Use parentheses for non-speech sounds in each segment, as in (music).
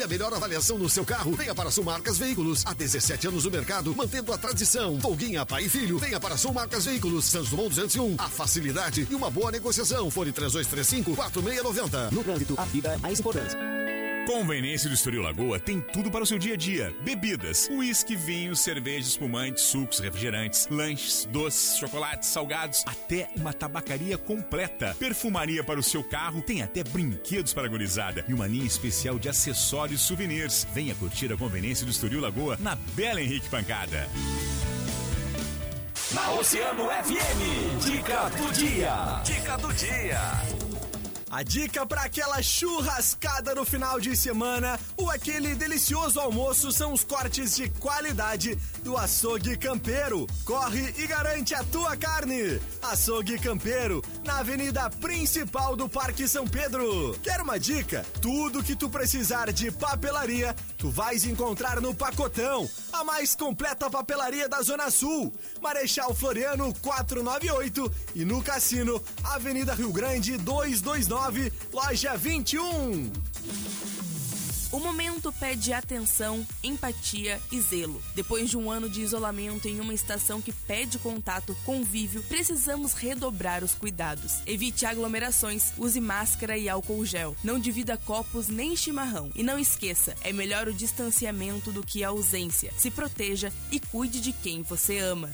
E a melhor avaliação no seu carro, venha para Sul Marcas Veículos. Há 17 anos no mercado, mantendo a tradição. Folguinha, pai e filho, venha para Sul Marcas Veículos. Santos Dumont 201. A facilidade e uma boa negociação. Fone 3235 4690. No trânsito, a vida é mais importante. Conveniência do Estoril Lagoa tem tudo para o seu dia a dia. Bebidas, uísque, vinho, cerveja, espumantes, sucos, refrigerantes, lanches, doces, chocolates, salgados, até uma tabacaria completa. Perfumaria para o seu carro, tem até brinquedos para a gurizada e uma linha especial de acessórios e souvenirs. Venha curtir a Conveniência do Estoril Lagoa na Bela Henrique Pancada. Na Oceano FM, dica do dia. Dica do dia. A dica para aquela churrascada no final de semana ou aquele delicioso almoço são os cortes de qualidade do Açougue Campeiro. Corre e garante a tua carne. Açougue Campeiro, na avenida principal do Parque São Pedro. Quer uma dica? Tudo que tu precisar de papelaria, tu vais encontrar no Pacotão, a mais completa papelaria da Zona Sul. Marechal Floriano 498 e no Cassino, Avenida Rio Grande 229 loja 21. O momento pede atenção, empatia e zelo. Depois de um ano de isolamento em uma estação que pede contato, convívio, precisamos redobrar os cuidados. Evite aglomerações, use máscara e álcool gel. Não divida copos nem chimarrão. E não esqueça, é melhor o distanciamento do que a ausência. Se proteja e cuide de quem você ama.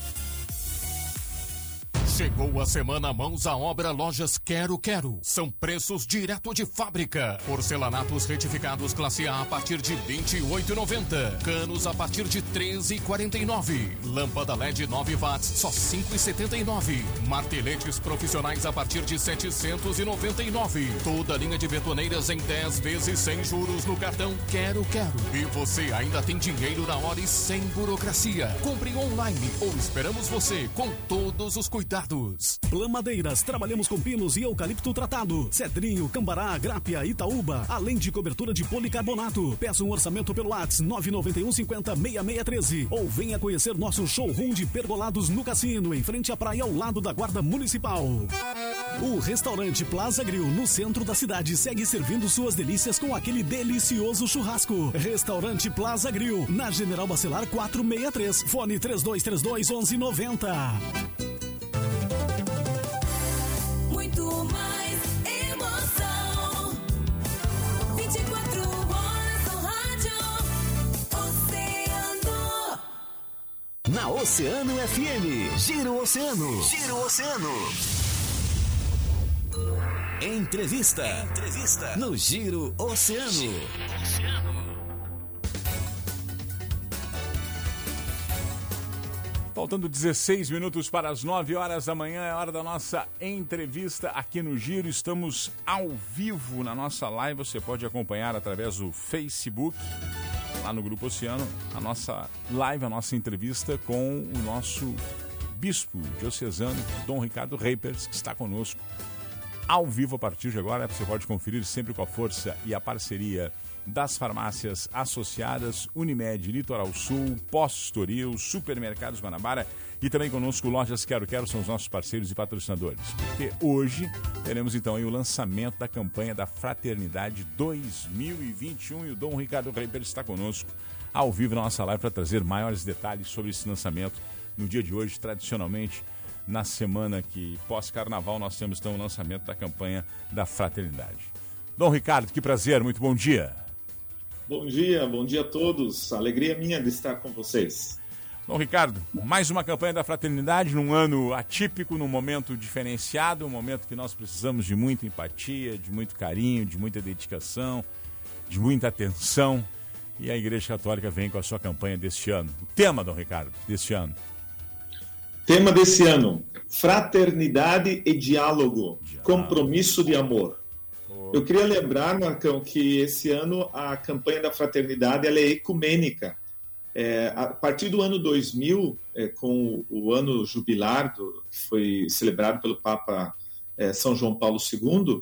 Chegou a semana Mãos à Obra Lojas Quero Quero. São preços direto de fábrica. Porcelanatos retificados classe A a partir de 28,90. Canos a partir de 13,49. Lâmpada LED 9 watts só 5,79. Marteletes profissionais a partir de 799. Toda linha de betoneiras em 10 vezes sem juros no cartão Quero Quero. E você ainda tem dinheiro na hora e sem burocracia. Compre online ou esperamos você com todos os cuidados tratados. Plamadeiras, trabalhamos com pinos e eucalipto tratado. Cedrinho, Cambará, Grápia, Itaúba, além de cobertura de policarbonato. Peça um orçamento pelo WhatsApp 991 50 6613 ou venha conhecer nosso showroom de pergolados no cassino, em frente à praia ao lado da Guarda Municipal. O restaurante Plaza Grill, no centro da cidade, segue servindo suas delícias com aquele delicioso churrasco. Restaurante Plaza Grill, na General Bacelar 463, fone 3232 1190. Oceano FM, Giro Oceano. Giro Oceano. Entrevista. Entrevista. No Giro Oceano. Giro Oceano. Faltando 16 minutos para as 9 horas da manhã, é hora da nossa entrevista aqui no Giro. Estamos ao vivo na nossa live. Você pode acompanhar através do Facebook lá no Grupo Oceano, a nossa live, a nossa entrevista com o nosso bispo diocesano, Dom Ricardo Reipers, que está conosco ao vivo a partir de agora. Você pode conferir sempre com a força e a parceria das farmácias associadas, Unimed, Litoral Sul, Postoril, Supermercados Guanabara e também conosco Lojas Quero Quero são os nossos parceiros e patrocinadores. Porque hoje teremos então o lançamento da campanha da Fraternidade 2021 e o Dom Ricardo Reiber está conosco ao vivo na nossa live para trazer maiores detalhes sobre esse lançamento no dia de hoje, tradicionalmente na semana que pós-carnaval nós temos então o lançamento da campanha da Fraternidade. Dom Ricardo, que prazer, muito bom dia. Bom dia, bom dia a todos. Alegria minha de estar com vocês. Bom, Ricardo, mais uma campanha da fraternidade num ano atípico, num momento diferenciado, um momento que nós precisamos de muita empatia, de muito carinho, de muita dedicação, de muita atenção. E a Igreja Católica vem com a sua campanha deste ano. O tema, Dom Ricardo, deste ano. Tema desse ano: fraternidade e diálogo, diálogo. compromisso de amor. Eu queria lembrar, Marcão, que esse ano a campanha da fraternidade ela é ecumênica. É, a partir do ano 2000, é, com o, ano jubilar do, que foi celebrado pelo Papa é, São João Paulo II,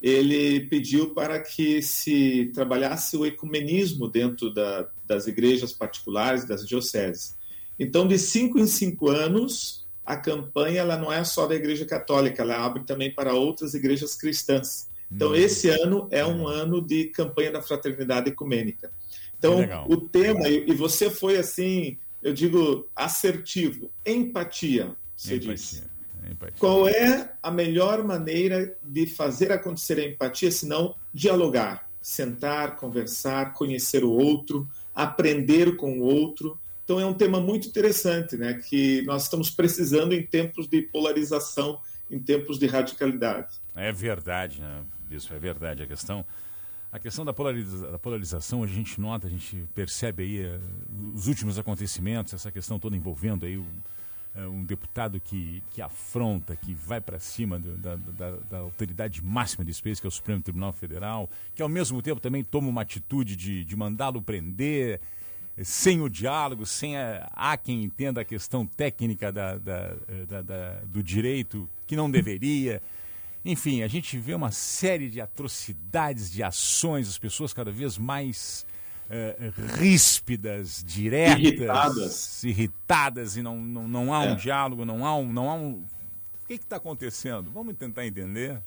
ele pediu para que se trabalhasse o ecumenismo dentro da, das igrejas particulares, das dioceses. Então, de cinco em cinco anos, a campanha ela não é só da Igreja Católica, ela abre também para outras igrejas cristãs. Então, esse ano é um ano de campanha da fraternidade ecumênica. Então, o tema, e você foi assim, eu digo, assertivo, empatia, você empatia. disse. Empatia. Qual é a melhor maneira de fazer acontecer a empatia, se não dialogar, sentar, conversar, conhecer o outro, aprender com o outro. Então é um tema muito interessante, né, que nós estamos precisando em tempos de polarização, em tempos de radicalidade. É verdade, né? Isso é verdade. A questão, a questão da, polariza da polarização, a gente nota, a gente percebe aí uh, os últimos acontecimentos, essa questão toda envolvendo aí o, uh, um deputado que, que afronta, que vai para cima do, da, da, da, autoridade máxima de Space, que é o Supremo Tribunal Federal, que ao mesmo tempo também toma uma atitude de, de mandá-lo prender sem o diálogo, sem a, há quem entenda a questão técnica da, da, da, da, do direito que não deveria. Enfim, a gente vê uma série de atrocidades, de ações, as pessoas cada vez mais uh, ríspidas, diretas, irritadas, irritadas e não, não, não há um é. diálogo, não há um, não há um. O que está acontecendo? Vamos tentar entender.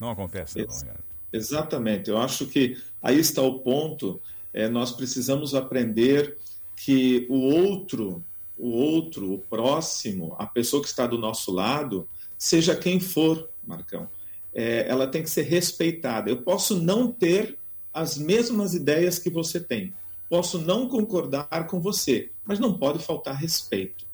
Não acontece, não, Ex Exatamente. Eu acho que aí está o ponto. É, nós precisamos aprender que o outro, o outro, o próximo, a pessoa que está do nosso lado, seja quem for, Marcão, é, ela tem que ser respeitada. Eu posso não ter as mesmas ideias que você tem, posso não concordar com você, mas não pode faltar respeito.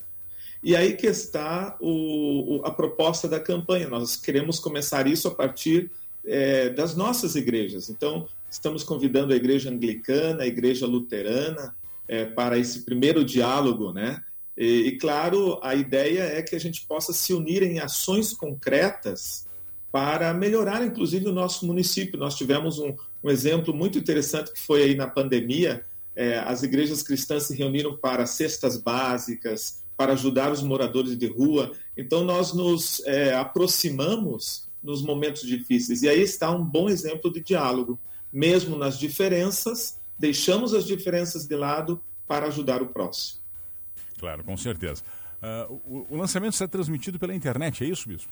E aí que está o, o, a proposta da campanha. Nós queremos começar isso a partir é, das nossas igrejas. Então, estamos convidando a igreja anglicana, a igreja luterana, é, para esse primeiro diálogo, né? E, e, claro, a ideia é que a gente possa se unir em ações concretas para melhorar, inclusive, o nosso município. Nós tivemos um, um exemplo muito interessante que foi aí na pandemia. É, as igrejas cristãs se reuniram para cestas básicas, para ajudar os moradores de rua. Então, nós nos é, aproximamos nos momentos difíceis. E aí está um bom exemplo de diálogo. Mesmo nas diferenças, deixamos as diferenças de lado para ajudar o próximo. Claro, com certeza. Uh, o, o, lançamento será transmitido pela internet, é isso, Bispo?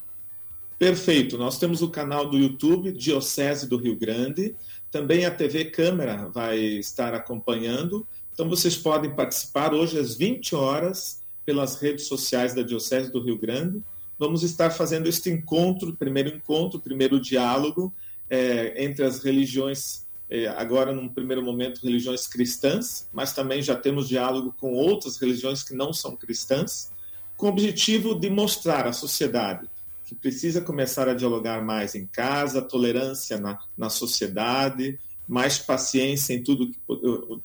Perfeito. Nós temos o canal do YouTube Diocese do Rio Grande. Também a TV Câmara vai estar acompanhando. Então vocês podem participar hoje às 20 horas pelas redes sociais da Diocese do Rio Grande. Vamos estar fazendo este encontro, primeiro encontro, primeiro diálogo é, entre as religiões é, agora num primeiro momento religiões cristãs, mas também já temos diálogo com outras religiões que não são cristãs, com o objetivo de mostrar à sociedade que precisa começar a dialogar mais em casa, tolerância na, na sociedade, mais paciência em tudo que,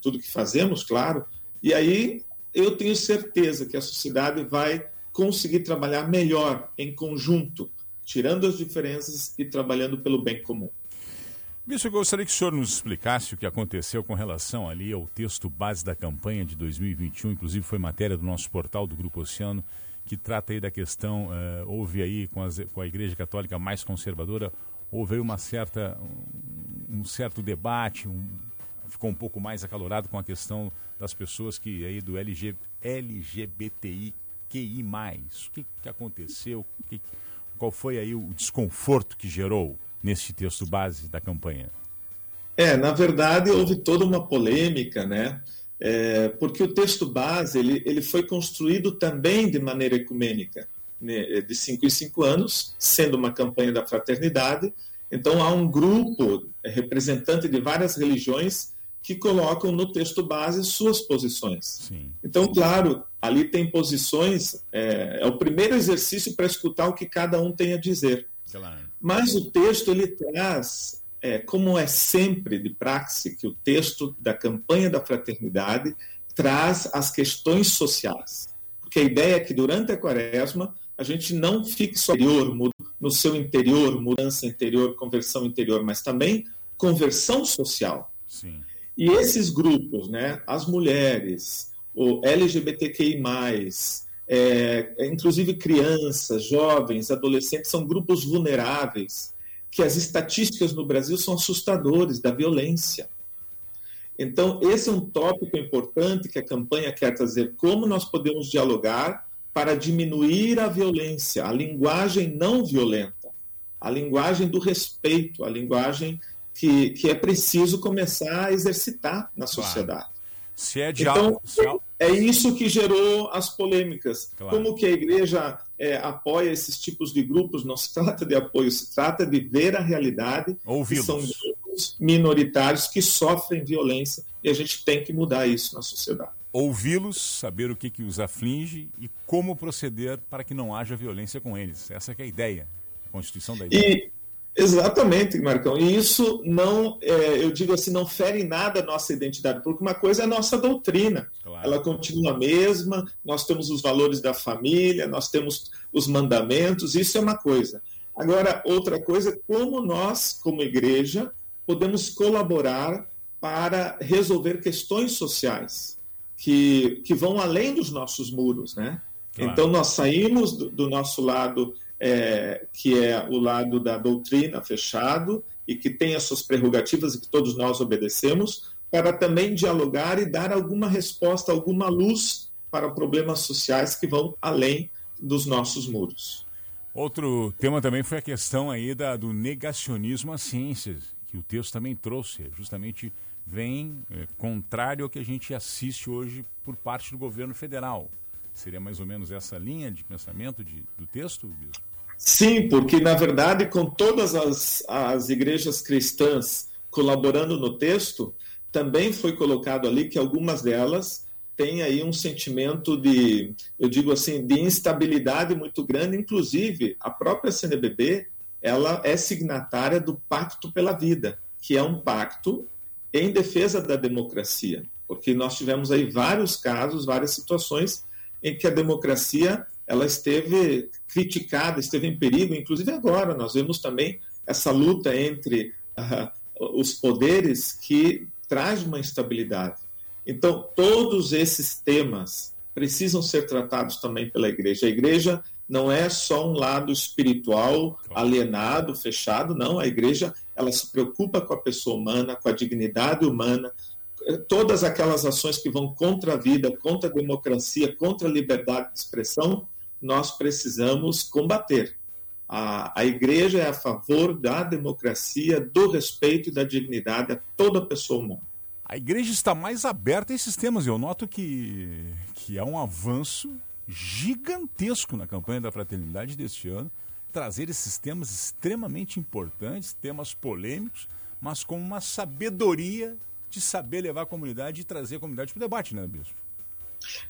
tudo que fazemos, claro. E aí eu tenho certeza que a sociedade vai conseguir trabalhar melhor em conjunto, tirando as diferenças e trabalhando pelo bem comum. Bispo, eu gostaria que o senhor nos explicasse o que aconteceu com relação ali ao texto base da campanha de 2021, inclusive foi matéria do nosso portal do Grupo Oceano, que trata aí da questão, uh, houve aí com, as, com, a Igreja Católica mais conservadora, houve aí uma certa, um, um certo debate, um, ficou um pouco mais acalorado com a questão das pessoas que aí do LG, LGBTI QI+. O que, que aconteceu? Que, qual foi aí o desconforto que gerou? neste texto base da campanha? É, na verdade houve toda uma polêmica, né? É, porque o texto base ele, ele foi construído também de maneira ecumênica, né? de cinco em cinco anos, sendo uma campanha da fraternidade. Então há um grupo é, representante de várias religiões que colocam no texto base suas posições. Sim. Então, claro, ali tem posições, é, é o primeiro exercício para escutar o que cada um tem a dizer. Claro. Mas o texto ele traz, é, como é sempre de praxe, que o texto da campanha da fraternidade traz as questões sociais. Porque a ideia é que durante a quaresma a gente não fique só no seu interior, mudança interior, conversão interior, mas também conversão social. Sim. E esses grupos, né, as mulheres, o LGBTQI+, é, é, inclusive crianças, jovens, adolescentes, são grupos vulneráveis, que as estatísticas no Brasil são assustadoras da violência. Então, esse é um tópico importante que a campanha quer trazer: como nós podemos dialogar para diminuir a violência, a linguagem não violenta, a linguagem do respeito, a linguagem que, que é preciso começar a exercitar na sociedade. Claro. Se é diálogo. Então, é isso que gerou as polêmicas. Claro. Como que a igreja é, apoia esses tipos de grupos? Não se trata de apoio, se trata de ver a realidade. Ouvi-los. São grupos minoritários que sofrem violência e a gente tem que mudar isso na sociedade. Ouvi-los, saber o que, que os aflige e como proceder para que não haja violência com eles. Essa é a ideia, a Constituição da Igreja. E Exatamente, Marcão. E isso não, é, eu digo assim, não fere nada a nossa identidade, porque uma coisa é a nossa doutrina. Claro. Ela continua a mesma, nós temos os valores da família, nós temos os mandamentos, isso é uma coisa. Agora, outra coisa é como nós, como igreja, podemos colaborar para resolver questões sociais que, que vão além dos nossos muros, né? Claro. Então, nós saímos do, do nosso lado é, que é o lado da doutrina fechado e que tem as suas prerrogativas e que todos nós obedecemos, para também dialogar e dar alguma resposta, alguma luz para problemas sociais que vão além dos nossos muros. Outro tema também foi a questão aí da, do negacionismo às ciências, que o texto também trouxe, justamente vem é, contrário ao que a gente assiste hoje por parte do governo federal. Seria mais ou menos essa linha de pensamento de, do texto, Bispo? Sim, porque na verdade, com todas as, as igrejas cristãs colaborando no texto, também foi colocado ali que algumas delas têm aí um sentimento de, eu digo assim, de instabilidade muito grande, inclusive a própria CNBB, ela é signatária do Pacto pela Vida, que é um pacto em defesa da democracia, porque nós tivemos aí vários casos, várias situações em que a democracia ela esteve criticada, esteve em perigo, inclusive agora nós vemos também essa luta entre uh, os poderes que traz uma instabilidade. Então, todos esses temas precisam ser tratados também pela igreja. A igreja não é só um lado espiritual alienado, fechado, não. A igreja ela se preocupa com a pessoa humana, com a dignidade humana, todas aquelas ações que vão contra a vida, contra a democracia, contra a liberdade de expressão, nós precisamos combater. A, a igreja é a favor da democracia, do respeito e da dignidade a toda pessoa humana. A igreja está mais aberta a esses temas. Eu noto que, que é um avanço gigantesco na campanha da fraternidade deste ano, trazer esses temas extremamente importantes, temas polêmicos, mas com uma sabedoria de saber levar a comunidade e trazer a comunidade para o debate, né, Bispo?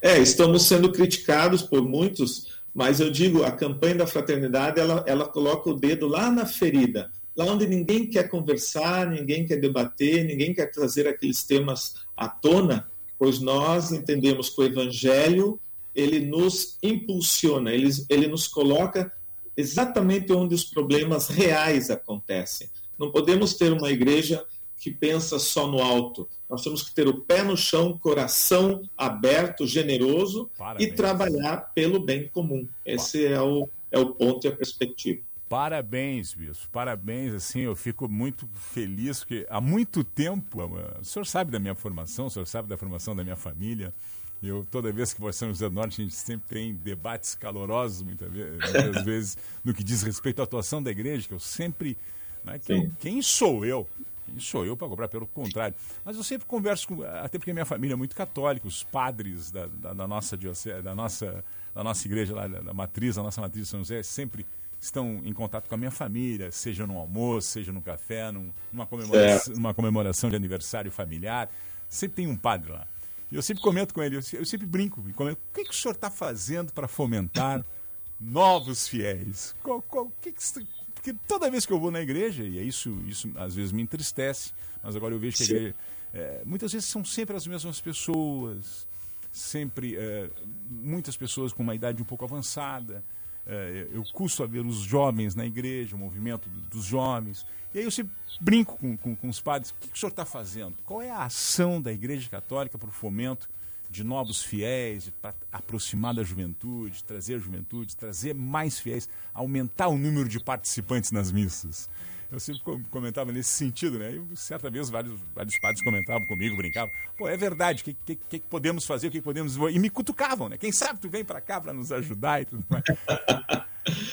É, estamos sendo criticados por muitos mas eu digo, a campanha da fraternidade, ela, ela coloca o dedo lá na ferida, lá onde ninguém quer conversar, ninguém quer debater, ninguém quer trazer aqueles temas à tona, pois nós entendemos que o evangelho, ele nos impulsiona, ele, ele nos coloca exatamente onde os problemas reais acontecem. Não podemos ter uma igreja que pensa só no alto. Nós temos que ter o pé no chão, coração aberto, generoso Parabéns. e trabalhar pelo bem comum. Esse é o, é o ponto e a perspectiva. Parabéns, Bispo. Parabéns, assim, eu fico muito feliz, porque há muito tempo, o senhor sabe da minha formação, o senhor sabe da formação da minha família, eu, toda vez que vou a São José do Norte, a gente sempre tem debates calorosos, muitas vezes, (laughs) muitas vezes no que diz respeito à atuação da igreja, que eu sempre... Né, que eu, quem sou eu quem sou eu para cobrar? Pelo contrário. Mas eu sempre converso com. Até porque minha família é muito católica, os padres da, da, da nossa, da, nossa, da nossa igreja lá, da matriz, da nossa matriz de São José, sempre estão em contato com a minha família, seja no almoço, seja no café, num, numa, comemoração, numa comemoração de aniversário familiar. Sempre tem um padre lá. E eu sempre comento com ele, eu, sempre brinco comento, o que, que o senhor está fazendo para fomentar (laughs) novos fiéis? Qual, qual, que que, porque toda vez que eu vou na igreja, e é isso, isso às vezes me entristece, mas agora eu vejo que a igreja, é, muitas vezes são sempre as mesmas pessoas, sempre é, muitas pessoas com uma idade um pouco avançada. É, eu custo a ver os jovens na igreja, o movimento dos jovens. E aí eu sempre brinco com, com, com os padres: o que, que o senhor está fazendo? Qual é a ação da Igreja Católica para o fomento de novos fiéis, para aproximar da juventude, trazer a juventude, trazer mais fiéis, aumentar o número de participantes nas missas. Eu sempre comentava nesse sentido, né? E certa vez vários, vários padres comentavam comigo, brincavam. Pô, é verdade, o que, que, que, podemos fazer, o que, podemos... E me cutucavam, né? Quem sabe tu vem para cá para nos ajudar e tudo mais.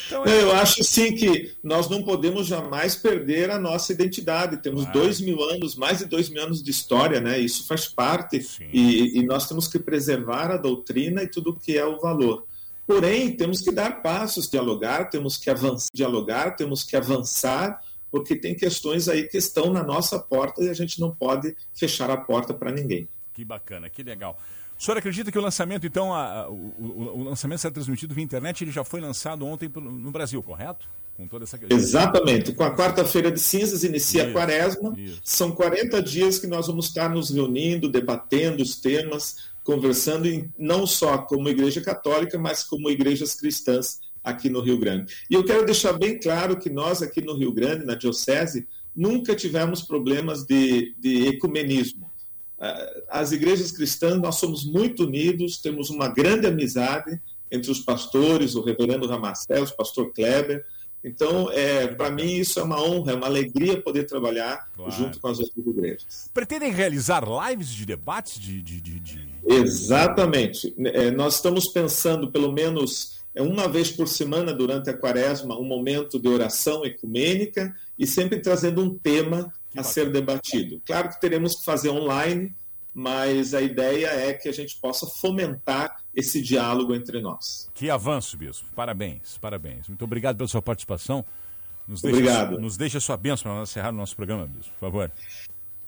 Então, é... Eu acho sim que nós não podemos jamais perder a nossa identidade. Temos claro. dois mil anos, mais de dois mil anos de história, né? Isso faz parte e, e, nós temos que preservar a doutrina e tudo o que é o valor. Porém, temos que dar passos, dialogar, temos que avançar, dialogar, temos que avançar, porque tem questões aí que estão na nossa porta e a gente não pode fechar a porta para ninguém. Que bacana, que legal. O senhor acredita que o lançamento, então, a, o, o, o, lançamento será transmitido via internet, ele já foi lançado ontem no Brasil, correto? Com toda essa Exatamente. Com a quarta-feira de cinzas inicia isso, a quaresma. Isso. São 40 dias que nós vamos estar nos reunindo, debatendo os temas, conversando em, não só como igreja católica, mas como igrejas cristãs aqui no Rio Grande. E eu quero deixar bem claro que nós aqui no Rio Grande, na Diocese, nunca tivemos problemas de, de ecumenismo. Eh, as igrejas cristãs, nós somos muito unidos, temos uma grande amizade entre os pastores, o reverendo Ramacel, o pastor Kleber. Então, é, para mim, isso é uma honra, é uma alegria poder trabalhar claro. junto com as outras igrejas. Pretendem realizar lives de debates? De, de, de, de... Exatamente. É, nós estamos pensando, pelo menos é uma vez por semana, durante a quaresma, um momento de oração ecumênica e sempre trazendo um tema a ser debatido. Claro que teremos que fazer online, mas a ideia é que a gente possa fomentar esse diálogo entre nós. Que avanço, Bispo. Parabéns, parabéns. Muito obrigado pela sua participação. Nos obrigado. Deixa, nos deixa a sua bênção para encerrar o nosso programa, Bispo, por favor.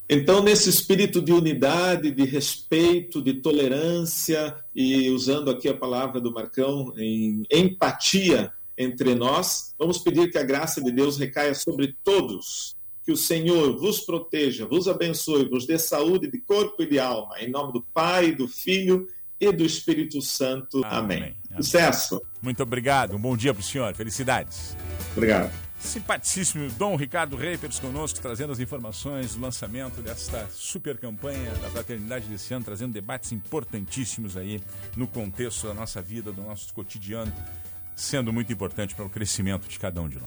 Então, nesse espírito de unidade, de respeito, de tolerância, e usando aqui a palavra do Marcão, em empatia entre nós, vamos pedir que a graça de Deus recaia sobre todos que o Senhor vos proteja, vos abençoe, vos dê saúde de corpo e de alma. Em nome do Pai, do Filho e do Espírito Santo. Amém. Amém. Sucesso. Muito obrigado. Um bom dia para o senhor. Felicidades. Obrigado. Simpaticíssimo Dom Ricardo Reipers conosco, trazendo as informações do lançamento desta super campanha da fraternidade desse ano, trazendo debates importantíssimos aí no contexto da nossa vida, do nosso cotidiano, sendo muito importante para o crescimento de cada um de nós.